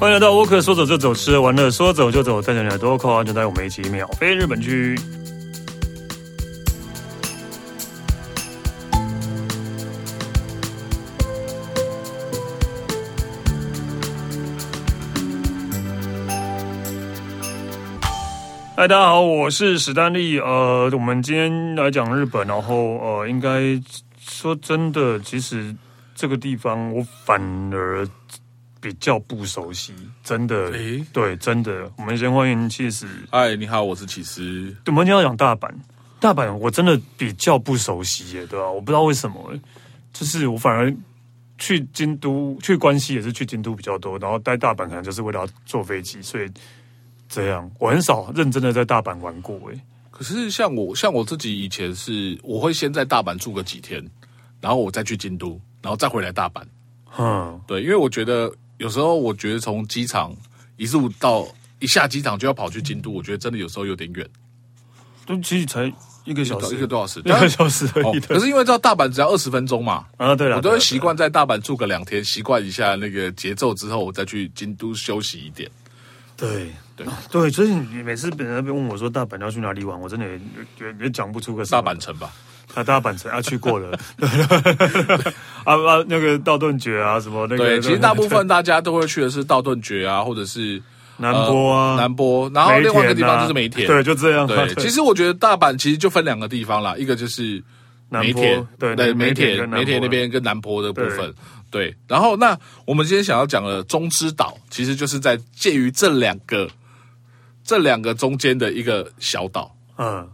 欢迎来到沃克，说走就走，吃完了说走就走，带着你的多扣安全带，我们一起秒飞日本去。嗨，大家好，我是史丹利。呃，我们今天来讲日本，然后呃，应该说真的，其实这个地方我反而。比较不熟悉，真的，诶对，真的。我们先欢迎起司。嗨，你好，我是起司。我们今天要讲大阪，大阪我真的比较不熟悉耶，对吧？我不知道为什么，就是我反而去京都、去关西也是去京都比较多，然后待大阪可能就是为了要坐飞机，所以这样我很少认真的在大阪玩过。哎，可是像我，像我自己以前是，我会先在大阪住个几天，然后我再去京都，然后再回来大阪。嗯，对，因为我觉得。有时候我觉得从机场一路到一下机场就要跑去京都，我觉得真的有时候有点远。都其实才一个小时，一个多小时，一个小时而已。可是因为到大阪只要二十分钟嘛，啊对了，我都会习惯在大阪住个两天，习惯一下那个节奏之后，我再去京都休息一点。对对对，所以你每次别人问我说大阪要去哪里玩，我真的也也也讲不出个大阪城吧。啊，大阪城啊，去过了，啊啊，那个道顿崛啊，什么那个，对，其实大部分大家都会去的是道顿崛啊，或者是南波啊，南波，然后另外一个地方就是梅田，对，就这样。对，其实我觉得大阪其实就分两个地方啦，一个就是梅田，对对，梅田，梅田那边跟南波的部分，对。然后，那我们今天想要讲的中之岛，其实就是在介于这两个这两个中间的一个小岛，嗯。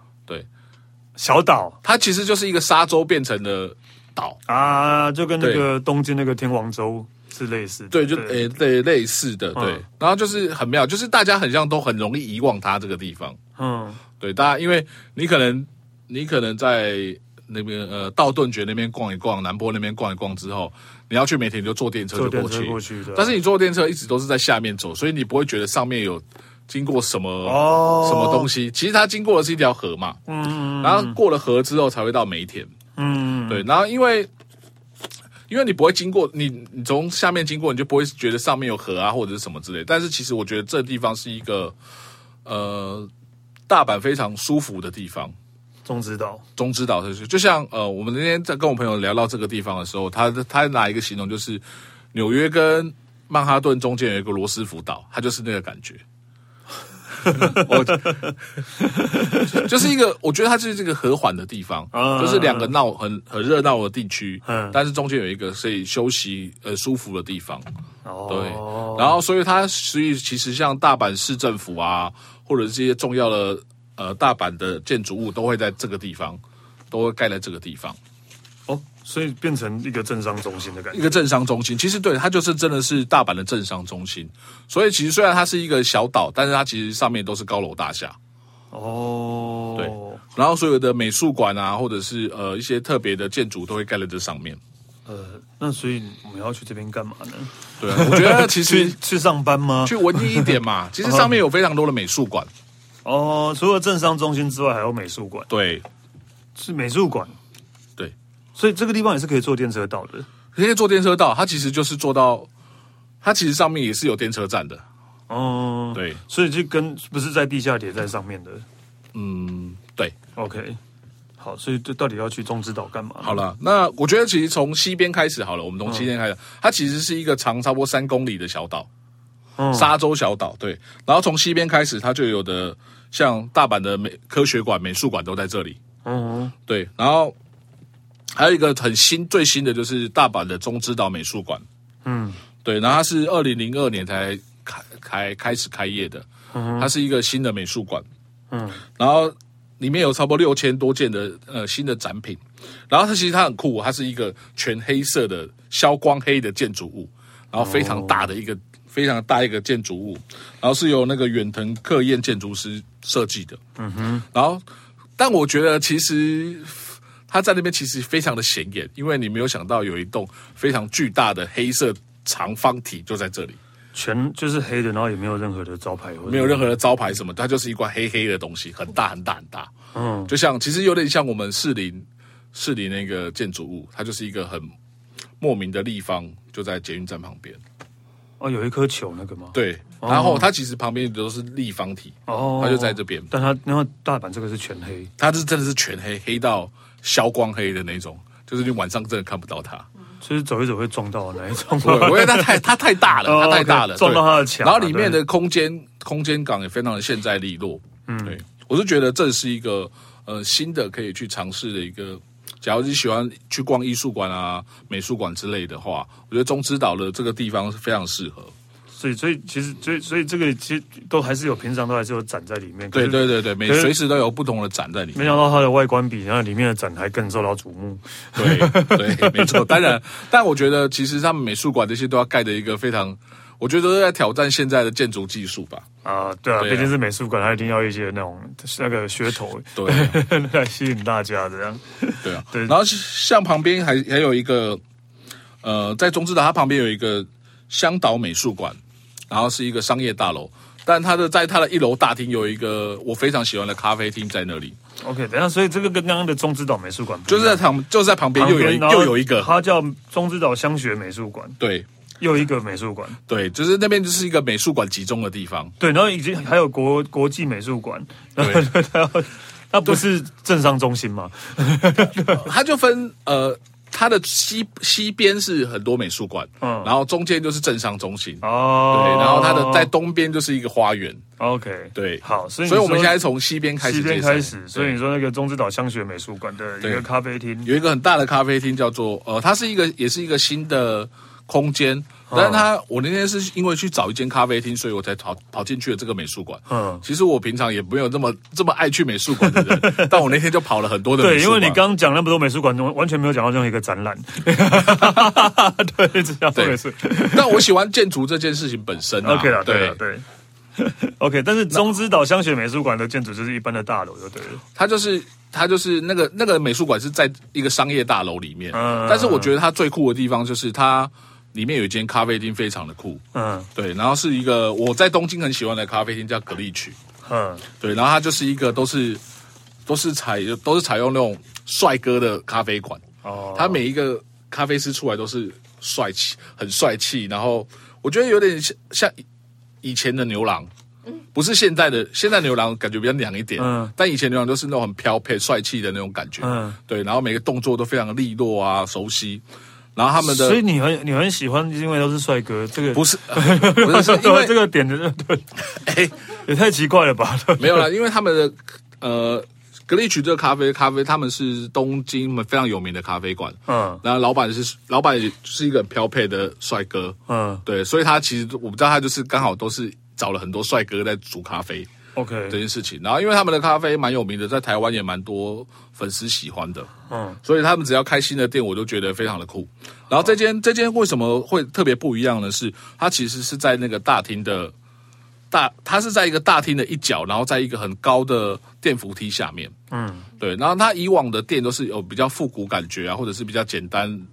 小岛，它其实就是一个沙洲变成的岛啊，就跟那个东京那个天王洲是类似的。对，就诶对，对，类似的，对。嗯、然后就是很妙，就是大家很像都很容易遗忘它这个地方。嗯，对，大家因为你可能你可能在那边呃道顿崛那边逛一逛，南波那边逛一逛之后，你要去梅田就坐电车就过去，过去。但是你坐电车一直都是在下面走，所以你不会觉得上面有。经过什么、哦、什么东西？其实它经过的是一条河嘛，嗯，然后过了河之后才会到梅田，嗯，对，然后因为因为你不会经过，你你从下面经过，你就不会觉得上面有河啊或者是什么之类。但是其实我觉得这地方是一个呃大阪非常舒服的地方，中之岛，中之岛就是就像呃我们那天在跟我朋友聊到这个地方的时候，他他拿一个形容就是纽约跟曼哈顿中间有一个罗斯福岛，它就是那个感觉。我就是一个，我觉得它就是这个和缓的地方，就是两个闹很很热闹的地区，但是中间有一个可以休息呃舒服的地方。对，然后所以它所以其实像大阪市政府啊，或者这些重要的呃大阪的建筑物，都会在这个地方，都会盖在这个地方。所以变成一个政商中心的感觉，一个政商中心，其实对它就是真的是大阪的政商中心。所以其实虽然它是一个小岛，但是它其实上面都是高楼大厦。哦，对，然后所有的美术馆啊，或者是呃一些特别的建筑都会盖在这上面。呃，那所以我们要去这边干嘛呢？对啊，我觉得其实 去，去上班吗？去文艺一点嘛。其实上面有非常多的美术馆。哦，除了政商中心之外，还有美术馆。对，是美术馆。所以这个地方也是可以坐电车到的。可以坐电车到，它其实就是坐到，它其实上面也是有电车站的。哦，对，所以就跟不是在地下铁在上面的。嗯，对。OK，好，所以这到底要去中之岛干嘛？好了，那我觉得其实从西边开始好了，我们从西边开始，嗯、它其实是一个长差不多三公里的小岛，嗯、沙洲小岛。对，然后从西边开始，它就有的像大阪的美科学馆、美术馆都在这里。嗯，对，然后。还有一个很新最新的就是大阪的中之岛美术馆，嗯，对，然后它是二零零二年才开开开始开业的，嗯，它是一个新的美术馆，嗯，然后里面有差不多六千多件的呃新的展品，然后它其实它很酷，它是一个全黑色的消光黑的建筑物，然后非常大的一个、哦、非常大一个建筑物，然后是由那个远藤克彦建筑师设计的，嗯哼，然后但我觉得其实。它在那边其实非常的显眼，因为你没有想到有一栋非常巨大的黑色长方体就在这里，全就是黑的，然后也没有任何的招牌，没有任何的招牌什么，它就是一块黑黑的东西，很大很大很大，嗯，就像其实有点像我们士林士林那个建筑物，它就是一个很莫名的立方，就在捷运站旁边。哦，有一颗球那个吗？对，然后它其实旁边都是立方体，哦，它就在这边。但它然后大阪这个是全黑，它是真的是全黑，黑到消光黑的那种，就是你晚上真的看不到它。就是走一走会撞到的那一种，因为它太它太大了，它太大了，撞到它的墙。然后里面的空间空间感也非常的现在利落。嗯，对，我是觉得这是一个呃新的可以去尝试的一个。假如你喜欢去逛艺术馆啊、美术馆之类的话，我觉得中之岛的这个地方是非常适合。所以，所以其实，所以，所以这个其实都还是有，平常都还是有展在里面。对，对，对，对，每随时都有不同的展在里面。没想到它的外观比然后里面的展还更受到瞩目。对，对，没错。当然，但我觉得其实他们美术馆这些都要盖的一个非常，我觉得都在挑战现在的建筑技术吧。啊，对啊，毕竟是美术馆，它一定要一些那种那个噱头，对、啊，来吸引大家这样。对啊，对。然后像旁边还还有一个，呃，在中之岛它旁边有一个香岛美术馆。然后是一个商业大楼，但它的在它的一楼大厅有一个我非常喜欢的咖啡厅在那里。OK，等下，所以这个跟刚刚的中之岛美术馆就是在旁，就是在旁边又有又有一个，它叫中之岛香雪美术馆。对，又一个美术馆。对，就是那边就是一个美术馆集中的地方。对，然后已经还有国国际美术馆。对，它它不是政商中心吗？它就分呃。它的西西边是很多美术馆，嗯，然后中间就是政商中心，哦，对，然后它的在东边就是一个花园，OK，对，好，所以所以我们现在从西边开始，西边开始，所以你说那个中之岛香雪美术馆的一个咖啡厅，有一个很大的咖啡厅叫做呃，它是一个也是一个新的空间。但是他，我那天是因为去找一间咖啡厅，所以我才跑跑进去了这个美术馆。嗯，其实我平常也没有这么这么爱去美术馆的人，但我那天就跑了很多的美术馆。对，因为你刚刚讲那么多美术馆，完完全没有讲到任何一个展览。对，这样也是。但我喜欢建筑这件事情本身。OK 了，对了，对。OK，但是中之岛香雪美术馆的建筑就是一般的大楼，就对了。它就是它就是那个那个美术馆是在一个商业大楼里面。嗯，但是我觉得它最酷的地方就是它。里面有一间咖啡厅，非常的酷。嗯，对，然后是一个我在东京很喜欢的咖啡厅，叫格力曲。嗯，对，然后它就是一个都是都是采都是采用那种帅哥的咖啡馆。哦，它每一个咖啡师出来都是帅气，很帅气。然后我觉得有点像像以前的牛郎，不是现在的现在牛郎感觉比较娘一点。嗯，但以前牛郎都是那种很飘配、帅气的那种感觉。嗯，对，然后每个动作都非常的利落啊，熟悉。然后他们的，所以你很你很喜欢，因为都是帅哥。这个不是，不是因为这个点的对，哎，也太奇怪了吧？没有啦，因为他们的呃，格力曲这个咖啡咖啡，他们是东京非常有名的咖啡馆。嗯，然后老板是老板，也是一个很标配的帅哥。嗯，对，所以他其实我不知道，他就是刚好都是找了很多帅哥在煮咖啡。OK，这件事情，然后因为他们的咖啡蛮有名的，在台湾也蛮多粉丝喜欢的，嗯，所以他们只要开新的店，我都觉得非常的酷。然后这间这间为什么会特别不一样呢？是它其实是在那个大厅的大，它是在一个大厅的一角，然后在一个很高的电扶梯下面，嗯，对。然后它以往的店都是有比较复古感觉啊，或者是比较简单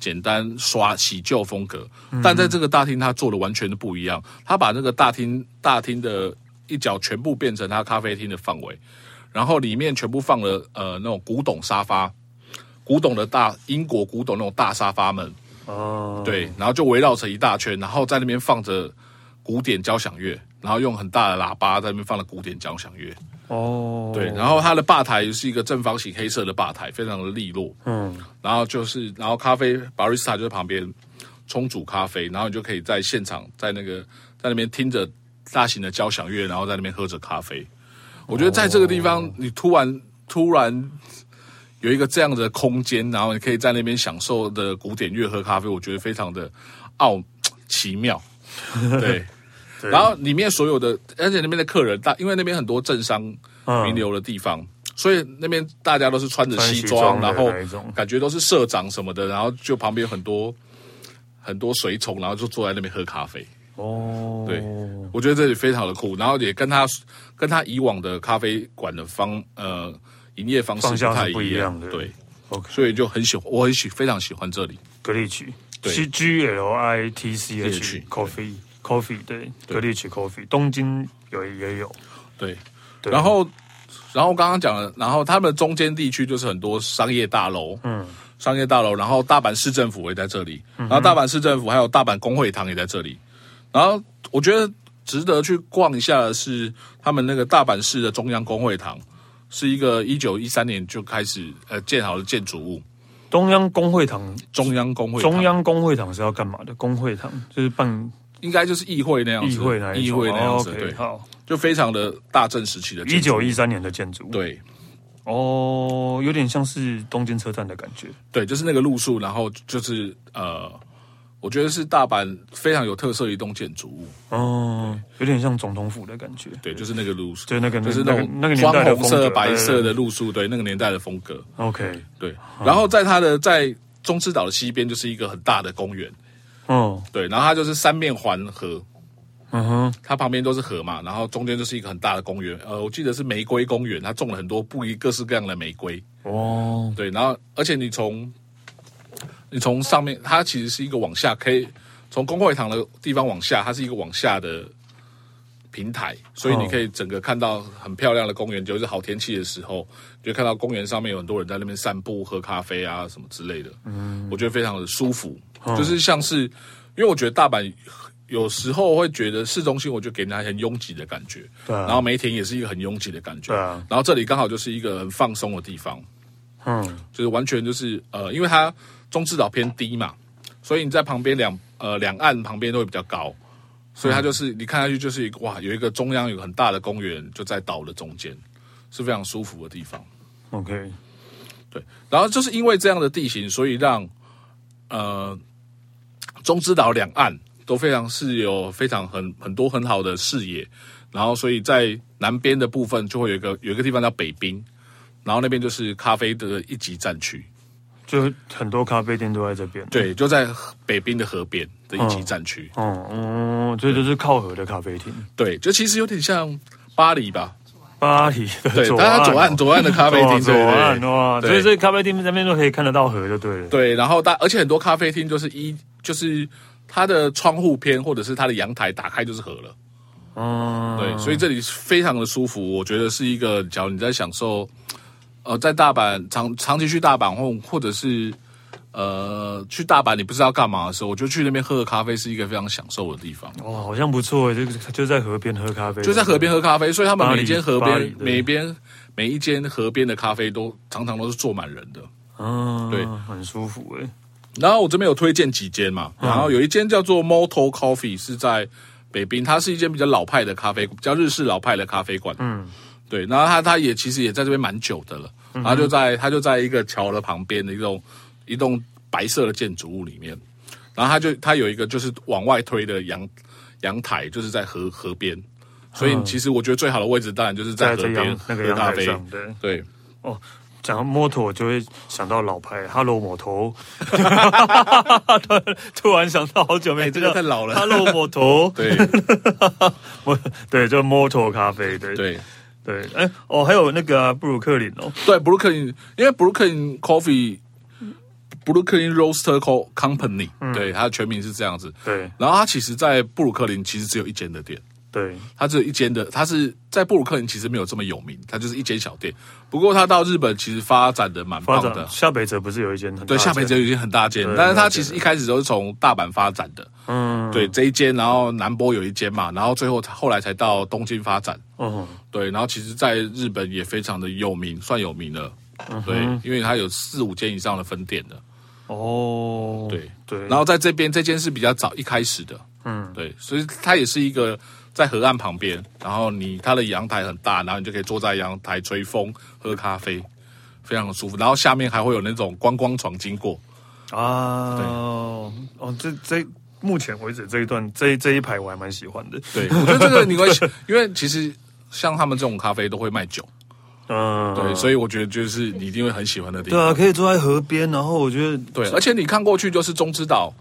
简单刷洗旧风格，但在这个大厅，它做的完全的不一样。它把那个大厅大厅的一角全部变成他咖啡厅的范围，然后里面全部放了呃那种古董沙发，古董的大英国古董那种大沙发们。哦，对，然后就围绕成一大圈，然后在那边放着古典交响乐，然后用很大的喇叭在那边放了古典交响乐。哦，对，然后它的吧台是一个正方形黑色的吧台，非常的利落，嗯，然后就是然后咖啡 barista 就在旁边冲煮咖啡，然后你就可以在现场在那个在那边听着。大型的交响乐，然后在那边喝着咖啡。我觉得在这个地方，你突然突然有一个这样的空间，然后你可以在那边享受的古典乐喝咖啡，我觉得非常的奥奇妙。对，对，然后里面所有的，而且那边的客人大，因为那边很多政商名流的地方，嗯、所以那边大家都是穿着西装，然后感觉都是社长什么的，然后就旁边有很多很多随从，然后就坐在那边喝咖啡。哦，对，我觉得这里非常的酷，然后也跟他跟他以往的咖啡馆的方呃营业方式不太一样，对，OK，所以就很喜欢，我很喜非常喜欢这里。格力曲，对，G L I T C H Coffee Coffee，对，格力曲 Coffee，东京有也有，对，然后然后刚刚讲了，然后他们中间地区就是很多商业大楼，嗯，商业大楼，然后大阪市政府也在这里，然后大阪市政府还有大阪工会堂也在这里。然后我觉得值得去逛一下的是他们那个大阪市的中央公会堂，是一个一九一三年就开始呃建好的建筑物。中央公会堂，中央公会，中央公会堂是要干嘛的？公会堂就是办，应该就是议会那样子，议会那议会那样子，对，好，就非常的大正时期的一九一三年的建筑，对，哦，有点像是东京车站的感觉，对，就是那个路数，然后就是呃。我觉得是大阪非常有特色的一栋建筑物，哦，有点像总统府的感觉。对，就是那个路数，对那个就是那种那个年代的红色、白色的路数，对，那个年代的风格。OK，对。然后在它的在中之岛的西边就是一个很大的公园，哦，对。然后它就是三面环河，嗯哼，它旁边都是河嘛，然后中间就是一个很大的公园。呃，我记得是玫瑰公园，它种了很多不一各式各样的玫瑰。哦，对。然后，而且你从你从上面，它其实是一个往下，可以从公会堂的地方往下，它是一个往下的平台，所以你可以整个看到很漂亮的公园。就是好天气的时候，就看到公园上面有很多人在那边散步、喝咖啡啊什么之类的。嗯，我觉得非常的舒服，就是像是，因为我觉得大阪有时候会觉得市中心，我就给人家很拥挤的感觉。对，然后梅田也是一个很拥挤的感觉。对啊，然后这里刚好就是一个很放松的地方。嗯，就是完全就是呃，因为它。中之岛偏低嘛，所以你在旁边两呃两岸旁边都会比较高，所以它就是、你看下去就是一个哇，有一个中央有很大的公园就在岛的中间，是非常舒服的地方。OK，对，然后就是因为这样的地形，所以让呃中之岛两岸都非常是有非常很很多很好的视野，然后所以在南边的部分就会有一个有一个地方叫北滨，然后那边就是咖啡的一级战区。就很多咖啡店都在这边，对，就在北滨的河边的一级战区，嗯嗯，所以就是靠河的咖啡厅，对，就其实有点像巴黎吧，巴黎对，它左岸左岸的咖啡厅，左岸哇，所以这咖啡厅那边都可以看得到河，就对了，对，然后大而且很多咖啡厅就是一就是它的窗户边或者是它的阳台打开就是河了，嗯，对，所以这里非常的舒服，我觉得是一个，假如你在享受。呃，在大阪长长期去大阪或或者是呃去大阪，你不知道干嘛的时候，我就去那边喝个咖啡，是一个非常享受的地方。哇，好像不错，就就在河边喝咖啡，就在河边喝咖啡。所以他们每间河边，每一边每一间河边的咖啡都常常都是坐满人的。嗯，对，很舒服哎。然后我这边有推荐几间嘛，然后有一间叫做 Moto Coffee，是在北滨，它是一间比较老派的咖啡，比较日式老派的咖啡馆。嗯。对，然后他他也其实也在这边蛮久的了，然后就在他就在一个桥的旁边的一栋一栋白色的建筑物里面，然后他就他有一个就是往外推的阳阳台，就是在河河边，所以其实我觉得最好的位置当然就是在河边那个阳台上，对对。哦，讲到摩托我就会想到老牌，Hello 摩托，突然想到好久没这个太老了，Hello 摩托，对，对，就摩托咖啡，对。对。对，哎，哦，还有那个、啊、布鲁克林哦，对，布鲁克林，因为布鲁克林 Coffee，布鲁克林 Roaster co company，嗯，对，它的全名是这样子。对，然后它其实，在布鲁克林其实只有一间的店。对，它只有一间的，它是在布鲁克林其实没有这么有名，它就是一间小店。不过它到日本其实发展的蛮棒的。下北泽不是有一间很大？对，下北泽有一间很大间，但是它其实一开始都是从大阪发展的。嗯，对，这一间，然后南波有一间嘛，然后最后后来才到东京发展。嗯，对，然后其实在日本也非常的有名，算有名了。嗯、对，因为它有四五间以上的分店的。哦，对对，然后在这边这间是比较早一开始的。嗯，对，所以它也是一个。在河岸旁边，然后你它的阳台很大，然后你就可以坐在阳台吹风、喝咖啡，非常的舒服。然后下面还会有那种观光船经过啊。对哦，这这目前为止这一段这这一排我还蛮喜欢的。对，我觉得这个你会，因为其实像他们这种咖啡都会卖酒，嗯，对，所以我觉得就是你一定会很喜欢的地方。对啊，可以坐在河边，然后我觉得对，而且你看过去就是中之岛。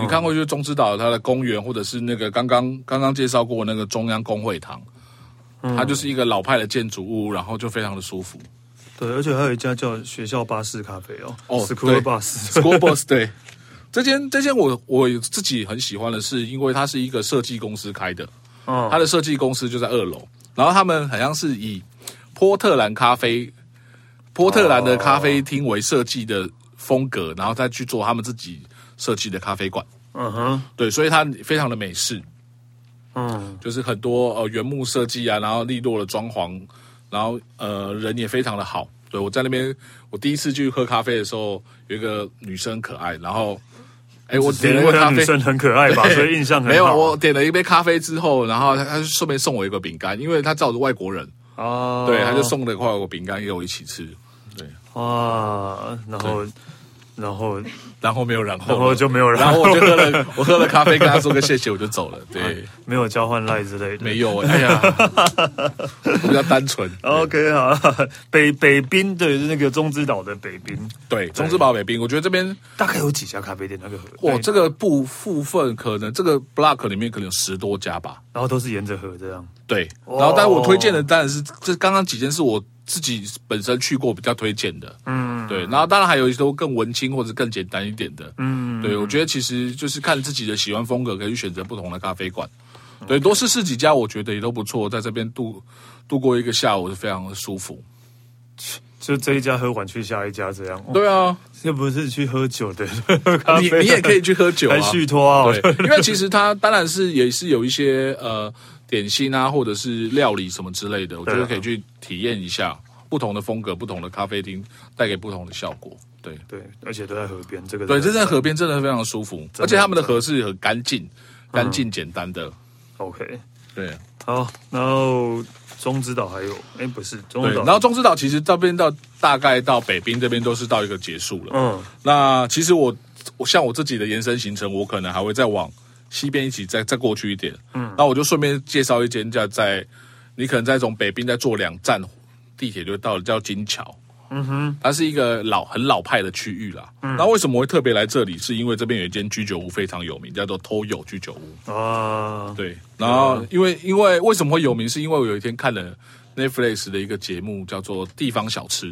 你看过就是中之岛它的公园，或者是那个刚刚刚刚介绍过那个中央公会堂，它就是一个老派的建筑物，然后就非常的舒服。对，而且还有一家叫学校巴士咖啡哦，哦，School Bus，School Bus，对，这间这间我我自己很喜欢的是，因为它是一个设计公司开的，嗯，它的设计公司就在二楼，然后他们好像是以波特兰咖啡、波特兰的咖啡厅为设计的风格，然后再去做他们自己。设计的咖啡馆，嗯哼，对，所以它非常的美式，嗯，就是很多呃原木设计啊，然后利落的装潢，然后呃人也非常的好。对，我在那边，我第一次去喝咖啡的时候，有一个女生可爱，然后。哎，我点了一杯咖啡，女生很可爱吧？所以印象很好。没有，我点了一杯咖啡之后，然后他他就顺便送我一个饼干，因为他知道我是外国人哦，对，他就送了一块我饼干给我一起吃。对，哇，然后，然后。然后没有然后，然后就没有然后，然后我就喝了，我喝了咖啡，跟他说个谢谢，我就走了。对，啊、没有交换赖之类的，没有。哎呀，比较单纯。OK，好，北北滨对，是那个中之岛的北滨。对，中之岛北滨，我觉得这边大概有几家咖啡店？那个河，哇，这个部部分可能这个 block 里面可能有十多家吧。然后都是沿着河这样。对，然后但是我推荐的当然是这刚刚几间是我。自己本身去过比较推荐的，嗯，对，然后当然还有一些都更文青或者更简单一点的，嗯，对，我觉得其实就是看自己的喜欢风格，可以去选择不同的咖啡馆，对，多试试几家，我觉得也都不错，在这边度度过一个下午是非常的舒服。就这一家喝完去下一家这样，对啊，又不是去喝酒的，你你也可以去喝酒啊，续托啊，对，因为其实它当然是也是有一些呃。点心啊，或者是料理什么之类的，我觉得可以去体验一下不同的风格、不同的咖啡厅，带给不同的效果。对对，而且都在河边，这个对，这在河边真的非常舒服，而且他们的河是很干净、干净简单的。OK，对，好，然后中之岛还有，哎，不是中之岛，然后中之岛其实这边到大概到北滨这边都是到一个结束了。嗯，那其实我我像我自己的延伸行程，我可能还会再往。西边一起再再过去一点，嗯，那我就顺便介绍一间叫在，你可能再从北滨再坐两站地铁就到了，叫金桥，嗯哼，它是一个老很老派的区域啦。嗯，那为什么会特别来这里？是因为这边有一间居酒屋非常有名，叫做 Toyo 居酒屋啊。对，然后因为因为为什么会有名？是因为我有一天看了 Netflix 的一个节目，叫做《地方小吃》。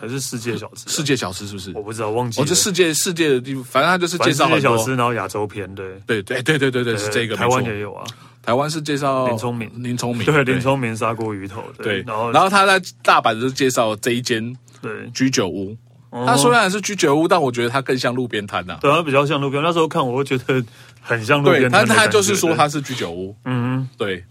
还是世界小吃，世界小吃是不是？我不知道，忘记了。哦，这世界世界的地方，反正他就是介绍很多小吃，然后亚洲篇，对对对对对对对，是这个。台湾也有啊，台湾是介绍林聪明，林聪明，对林聪明砂锅鱼头，对。然后然后他在大阪就介绍这一间对居酒屋，他虽然是居酒屋，但我觉得它更像路边摊呐。对，它比较像路边。那时候看，我会觉得很像路边摊，但他就是说它是居酒屋，嗯，对。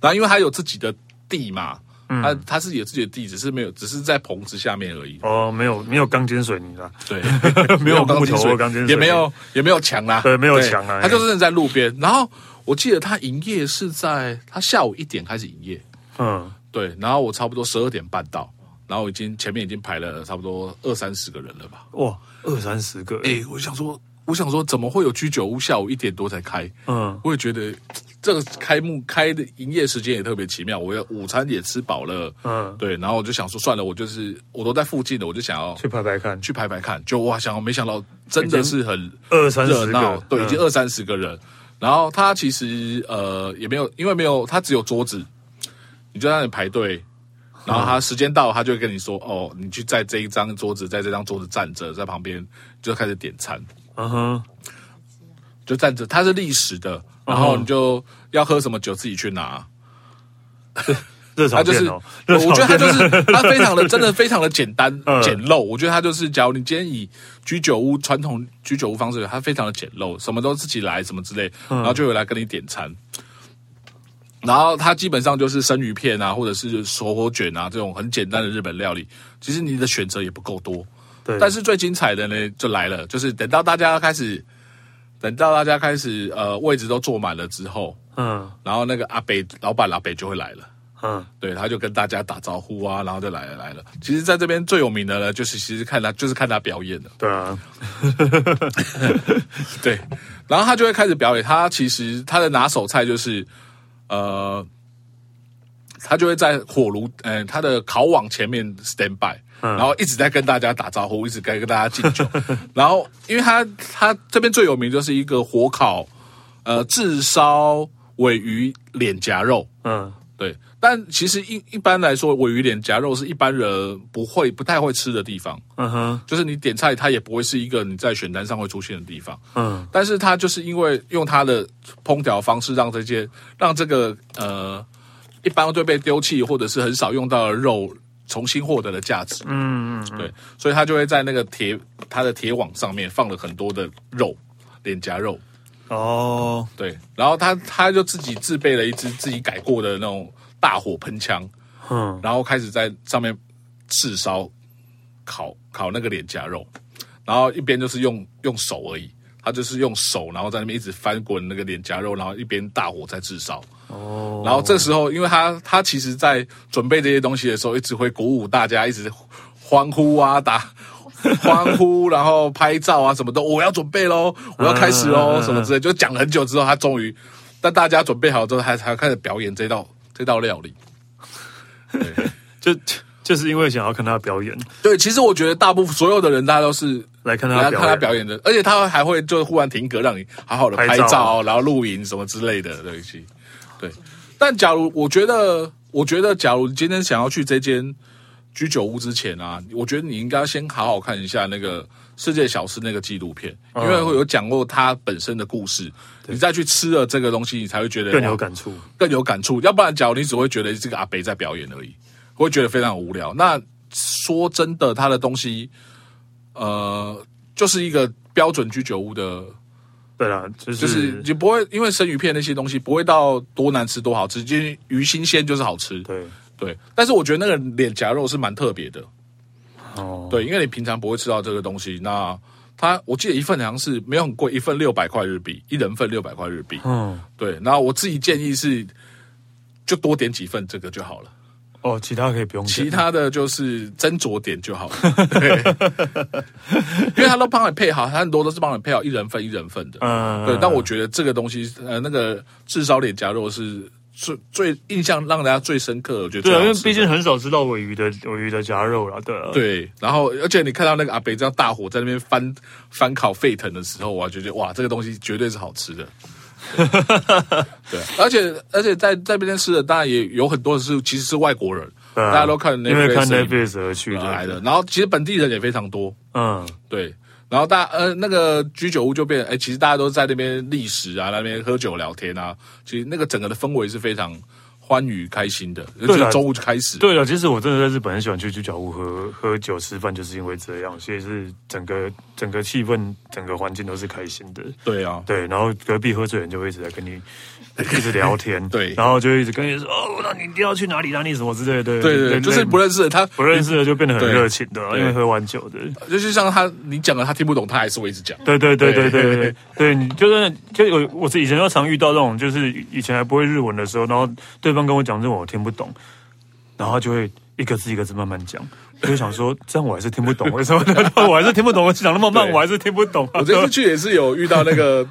然后因为他有自己的地嘛。他他是有自己的地址，是没有，只是在棚子下面而已。哦，没有没有钢筋水泥啦，对，没有木头钢筋，也没有也没有墙啦，对，没有墙啊。他就是在路边。然后我记得他营业是在他下午一点开始营业，嗯，对。然后我差不多十二点半到，然后已经前面已经排了差不多二三十个人了吧？哇，二三十个！哎，我想说，我想说，怎么会有居酒屋下午一点多才开？嗯，我也觉得。这个开幕开的营业时间也特别奇妙，我要午餐也吃饱了，嗯，对，然后我就想说算了，我就是我都在附近的，我就想要去排排看，去排排看，就哇，想没想到真的是很二三十个，对，已经二三十个人，然后他其实呃也没有，因为没有他只有桌子，你就在那里排队，然后他时间到，他就会跟你说哦，你去在这一张桌子，在这张桌子站着，在旁边就开始点餐，嗯哼，就站着，它是历史的。然后你就要喝什么酒自己去拿，他就是，我觉得他就是他非常的真的非常的简单简陋。我觉得他就是，假如你今天以居酒屋传统居酒屋方式，他非常的简陋，什么都自己来什么之类，然后就有来跟你点餐。然后他基本上就是生鱼片啊，或者是手火卷啊这种很简单的日本料理。其实你的选择也不够多，对。但是最精彩的呢就来了，就是等到大家开始。等到大家开始呃位置都坐满了之后，嗯，然后那个阿北老板阿北就会来了，嗯，对，他就跟大家打招呼啊，然后就来了来了。其实在这边最有名的呢，就是其实看他就是看他表演的，对啊，对，然后他就会开始表演。他其实他的拿手菜就是呃，他就会在火炉，嗯、呃，他的烤网前面 stand by。然后一直在跟大家打招呼，一直在跟大家敬酒。然后，因为他他这边最有名就是一个火烤，呃，炙烧尾鱼脸颊肉。嗯，对。但其实一一般来说，尾鱼脸颊肉是一般人不会不太会吃的地方。嗯哼，就是你点菜，它也不会是一个你在选单上会出现的地方。嗯，但是它就是因为用它的烹调方式，让这些让这个呃一般会被丢弃或者是很少用到的肉。重新获得的价值，嗯嗯，对，所以他就会在那个铁他的铁网上面放了很多的肉，脸颊肉，哦，对，然后他他就自己自备了一支自己改过的那种大火喷枪，嗯，然后开始在上面炙烧烤烤那个脸颊肉，然后一边就是用用手而已，他就是用手，然后在那边一直翻滚那个脸颊肉，然后一边大火在炙烧。哦，然后这时候，因为他他其实在准备这些东西的时候，一直会鼓舞大家，一直欢呼啊，打 欢呼，然后拍照啊，什么的，我要准备喽，我要开始喽，什么之类，就讲了很久之后，他终于，但大家准备好之后，他才开始表演这道这道料理。对，就就是因为想要看他表演。对，其实我觉得大部分所有的人，大家都是来看他来看他表演的，而且他还会就忽然停格，让你好好的拍照，然后录影什么之类的东西。对，但假如我觉得，我觉得，假如今天想要去这间居酒屋之前啊，我觉得你应该先好好看一下那个《世界小吃》那个纪录片，因为会有讲过它本身的故事。你再去吃了这个东西，你才会觉得更有感触，更有感触。要不然，假如你只会觉得这个阿北在表演而已，会觉得非常无聊。那说真的，他的东西，呃，就是一个标准居酒屋的。对啦，就是就是就不会因为生鱼片那些东西不会到多难吃多好吃，因为鱼新鲜就是好吃。对对，但是我觉得那个脸颊肉是蛮特别的。哦，对，因为你平常不会吃到这个东西。那它我记得一份好像是没有很贵，一份六百块日币，一人份六百块日币。嗯，对。然后我自己建议是，就多点几份这个就好了。哦，其他可以不用，其他的就是斟酌点就好了。对，因为他都帮你配好，他很多都是帮你配好一人份一人份的。嗯，对。但我觉得这个东西，呃，那个炙烧脸颊肉是最最印象让大家最深刻的。我觉得对，因为毕竟很少吃到尾鱼的尾鱼的夹肉了。对，对。然后，而且你看到那个阿北这样大火在那边翻翻烤沸腾的时候，我觉得哇，这个东西绝对是好吃的。对，对，而且而且在在那边吃的当然也有很多是其实是外国人，啊、大家都看 Netflix，因为看 Netflix 而去来的。然后其实本地人也非常多，嗯，对。然后大呃那个居酒屋就变，哎，其实大家都在那边历史啊，那边喝酒聊天啊，其实那个整个的氛围是非常。欢愉开心的，对了，中午就开始。对了，其实我真的在日本很喜欢去居酒屋喝喝酒吃饭，就是因为这样，所以是整个整个气氛、整个环境都是开心的。对啊，对，然后隔壁喝醉人就会一直在跟你 一直聊天，对，然后就一直跟你说哦，那你一定要去哪里哪里什么之类的，对对对，就是不认识的他不认识的就变得很热情的，因为喝完酒的，就是像他你讲了他听不懂，他还是会一直讲。对对对对对对，对你就是就有我是以前就常遇到这种，就是以前还不会日文的时候，然后对方跟我讲日文我听不懂，然后就会一个字一个字慢慢讲，我就想说这样我还是听不懂，为什么呢？我还是听不懂，我讲那么慢，我还是听不懂。我这次去也是有遇到那个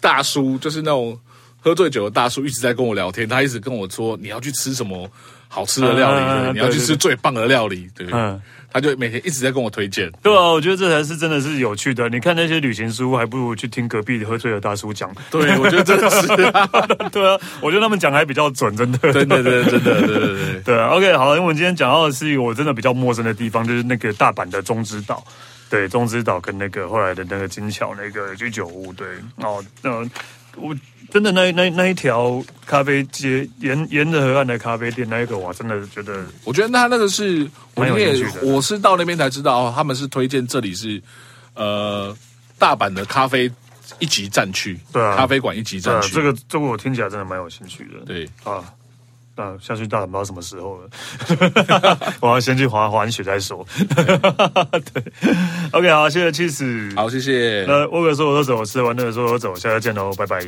大叔，就是那种。喝醉酒的大叔一直在跟我聊天，他一直跟我说，你要去吃什么好吃的料理，嗯、你要去吃最棒的料理，对，对，他就每天一直在跟我推荐。对啊，我觉得这才是真的是有趣的。你看那些旅行书，还不如去听隔壁喝醉的大叔讲。对，我觉得真的是，对啊，我觉得他们讲还比较准，真的，真的，真的，真的，对对对，对啊。OK，好，因为我们今天讲到的是一个我真的比较陌生的地方，就是那个大阪的中之岛。对，中之岛跟那个后来的那个金桥那个居酒屋，对，哦，嗯，我。真的那那那一条咖啡街沿沿着河岸的咖啡店，那一个我真的觉得，我觉得他那个是我也我是到那边才知道，他们是推荐这里是呃大阪的咖啡一级战区，对啊，咖啡馆一级战区，这个这个我听起来真的蛮有兴趣的，对啊。那下去大胆不知道什么时候了，我要先去滑滑雪再说。对，OK，好，谢谢 c h，好，谢谢。那我有说我都走，吃完那个说我走，下次见喽，拜拜。